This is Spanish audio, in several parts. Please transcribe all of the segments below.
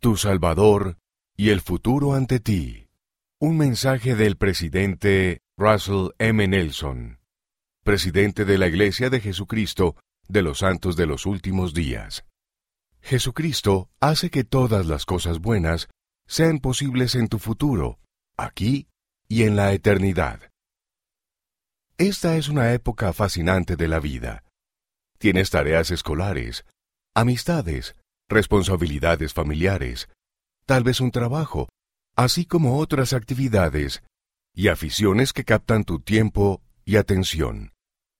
tu Salvador y el futuro ante ti. Un mensaje del presidente Russell M. Nelson, presidente de la Iglesia de Jesucristo de los Santos de los Últimos Días. Jesucristo hace que todas las cosas buenas sean posibles en tu futuro, aquí y en la eternidad. Esta es una época fascinante de la vida. Tienes tareas escolares, amistades, responsabilidades familiares, tal vez un trabajo, así como otras actividades y aficiones que captan tu tiempo y atención.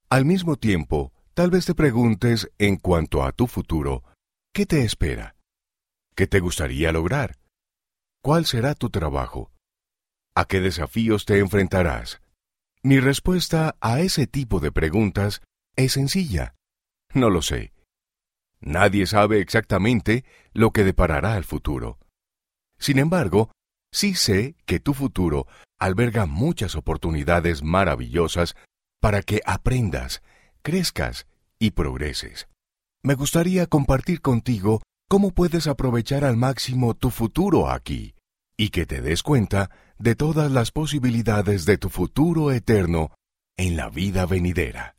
Al mismo tiempo, tal vez te preguntes en cuanto a tu futuro, ¿qué te espera? ¿Qué te gustaría lograr? ¿Cuál será tu trabajo? ¿A qué desafíos te enfrentarás? Mi respuesta a ese tipo de preguntas es sencilla. No lo sé. Nadie sabe exactamente lo que deparará el futuro. Sin embargo, sí sé que tu futuro alberga muchas oportunidades maravillosas para que aprendas, crezcas y progreses. Me gustaría compartir contigo cómo puedes aprovechar al máximo tu futuro aquí y que te des cuenta de todas las posibilidades de tu futuro eterno en la vida venidera.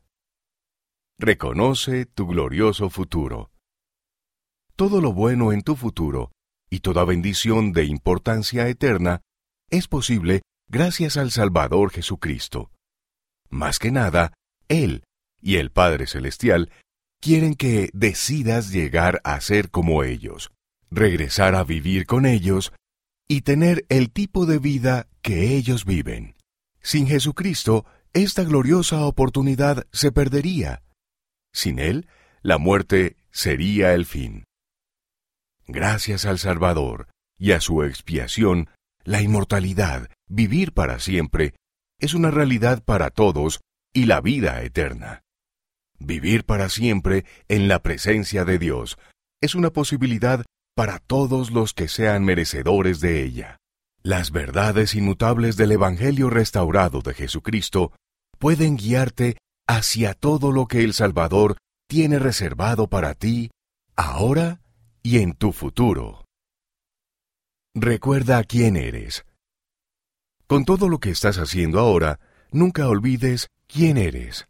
Reconoce tu glorioso futuro. Todo lo bueno en tu futuro y toda bendición de importancia eterna es posible gracias al Salvador Jesucristo. Más que nada, Él y el Padre Celestial quieren que decidas llegar a ser como ellos, regresar a vivir con ellos y tener el tipo de vida que ellos viven. Sin Jesucristo, esta gloriosa oportunidad se perdería. Sin Él, la muerte sería el fin. Gracias al Salvador y a su expiación, la inmortalidad, vivir para siempre, es una realidad para todos y la vida eterna. Vivir para siempre en la presencia de Dios es una posibilidad para todos los que sean merecedores de ella. Las verdades inmutables del Evangelio restaurado de Jesucristo pueden guiarte hacia todo lo que el Salvador tiene reservado para ti, ahora y en tu futuro. Recuerda quién eres. Con todo lo que estás haciendo ahora, nunca olvides quién eres.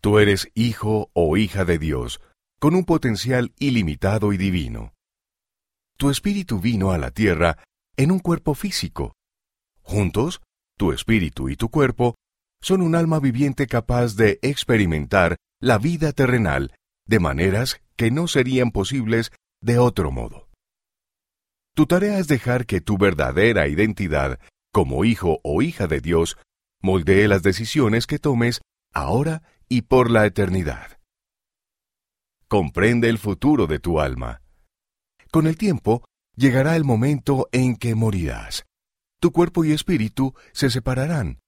Tú eres hijo o hija de Dios, con un potencial ilimitado y divino. Tu espíritu vino a la tierra en un cuerpo físico. Juntos, tu espíritu y tu cuerpo son un alma viviente capaz de experimentar la vida terrenal de maneras que no serían posibles de otro modo. Tu tarea es dejar que tu verdadera identidad como hijo o hija de Dios moldee las decisiones que tomes ahora y por la eternidad. Comprende el futuro de tu alma. Con el tiempo, llegará el momento en que morirás. Tu cuerpo y espíritu se separarán,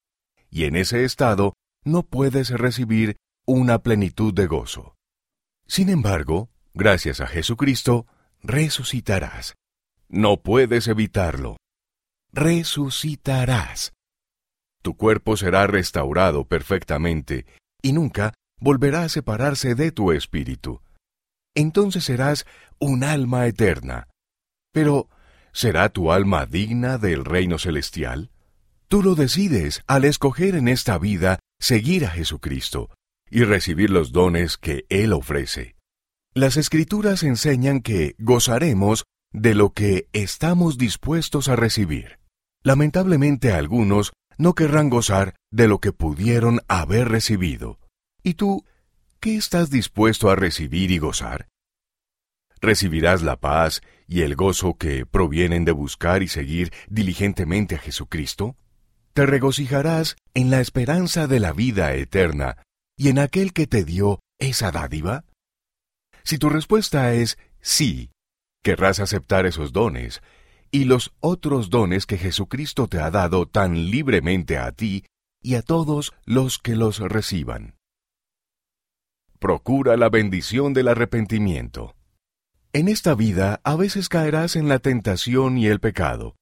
y en ese estado no puedes recibir una plenitud de gozo. Sin embargo, gracias a Jesucristo, resucitarás. No puedes evitarlo. Resucitarás. Tu cuerpo será restaurado perfectamente y nunca volverá a separarse de tu espíritu. Entonces serás un alma eterna. Pero, ¿será tu alma digna del reino celestial? Tú lo decides al escoger en esta vida seguir a Jesucristo y recibir los dones que Él ofrece. Las escrituras enseñan que gozaremos de lo que estamos dispuestos a recibir. Lamentablemente algunos no querrán gozar de lo que pudieron haber recibido. ¿Y tú, qué estás dispuesto a recibir y gozar? ¿Recibirás la paz y el gozo que provienen de buscar y seguir diligentemente a Jesucristo? ¿Te regocijarás en la esperanza de la vida eterna y en aquel que te dio esa dádiva? Si tu respuesta es sí, querrás aceptar esos dones y los otros dones que Jesucristo te ha dado tan libremente a ti y a todos los que los reciban. Procura la bendición del arrepentimiento. En esta vida a veces caerás en la tentación y el pecado.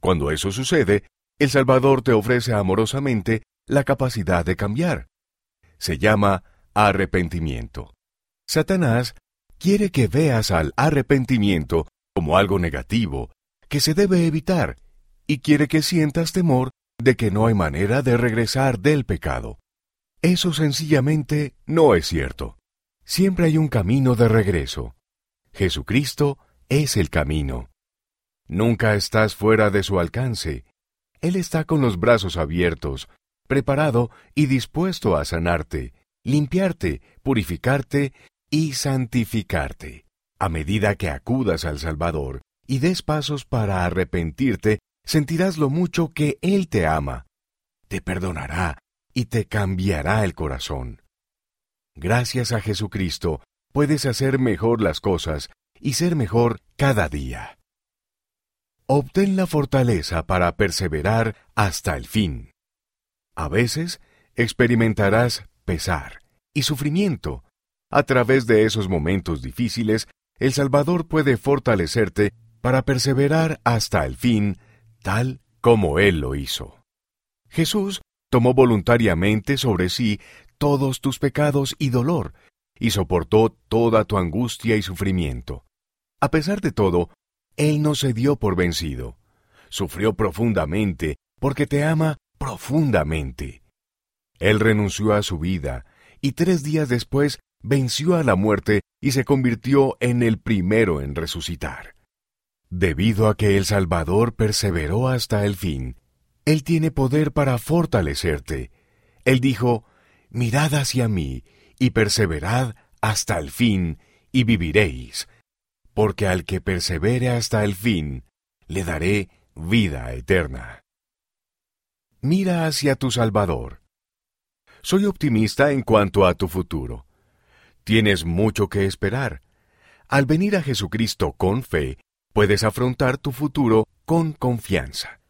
Cuando eso sucede, el Salvador te ofrece amorosamente la capacidad de cambiar. Se llama arrepentimiento. Satanás quiere que veas al arrepentimiento como algo negativo, que se debe evitar, y quiere que sientas temor de que no hay manera de regresar del pecado. Eso sencillamente no es cierto. Siempre hay un camino de regreso. Jesucristo es el camino. Nunca estás fuera de su alcance. Él está con los brazos abiertos, preparado y dispuesto a sanarte, limpiarte, purificarte y santificarte. A medida que acudas al Salvador y des pasos para arrepentirte, sentirás lo mucho que Él te ama. Te perdonará y te cambiará el corazón. Gracias a Jesucristo puedes hacer mejor las cosas y ser mejor cada día. Obtén la fortaleza para perseverar hasta el fin. A veces experimentarás pesar y sufrimiento. A través de esos momentos difíciles, el Salvador puede fortalecerte para perseverar hasta el fin, tal como Él lo hizo. Jesús tomó voluntariamente sobre sí todos tus pecados y dolor, y soportó toda tu angustia y sufrimiento. A pesar de todo, Él no se dio por vencido. Sufrió profundamente porque te ama profundamente. Él renunció a su vida, y tres días después venció a la muerte y se convirtió en el primero en resucitar. Debido a que el Salvador perseveró hasta el fin, Él tiene poder para fortalecerte. Él dijo, Mirad hacia mí y perseverad hasta el fin, y viviréis, porque al que persevere hasta el fin, le daré vida eterna. Mira hacia tu Salvador. Soy optimista en cuanto a tu futuro. Tienes mucho que esperar. Al venir a Jesucristo con fe, puedes afrontar tu futuro con confianza.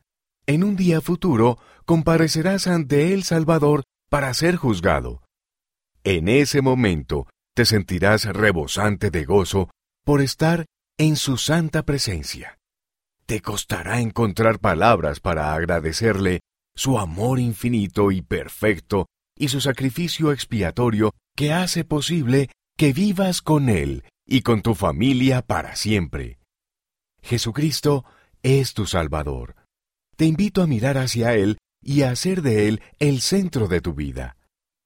En un día futuro comparecerás ante el Salvador para ser juzgado. En ese momento te sentirás rebosante de gozo por estar en su santa presencia. Te costará encontrar palabras para agradecerle su amor infinito y perfecto y su sacrificio expiatorio que hace posible que vivas con Él y con tu familia para siempre. Jesucristo es tu Salvador. Te invito a mirar hacia Él y a hacer de Él el centro de tu vida.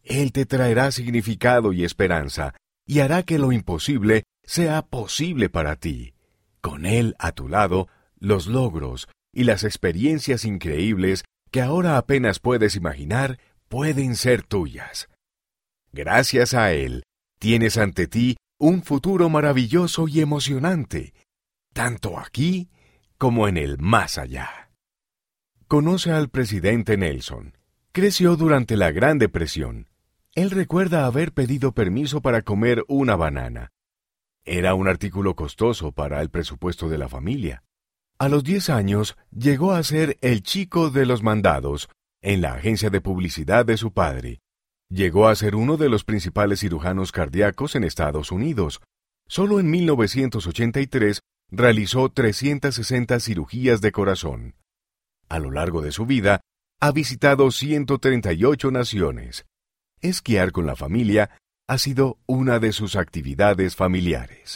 Él te traerá significado y esperanza y hará que lo imposible sea posible para ti. Con Él a tu lado, los logros y las experiencias increíbles que ahora apenas puedes imaginar pueden ser tuyas. Gracias a Él, tienes ante ti un futuro maravilloso y emocionante, tanto aquí como en el más allá. Conoce al presidente Nelson. Creció durante la Gran Depresión. Él recuerda haber pedido permiso para comer una banana. Era un artículo costoso para el presupuesto de la familia. A los 10 años llegó a ser el chico de los mandados en la agencia de publicidad de su padre. Llegó a ser uno de los principales cirujanos cardíacos en Estados Unidos. Solo en 1983 realizó 360 cirugías de corazón. A lo largo de su vida, ha visitado 138 naciones. Esquiar con la familia ha sido una de sus actividades familiares.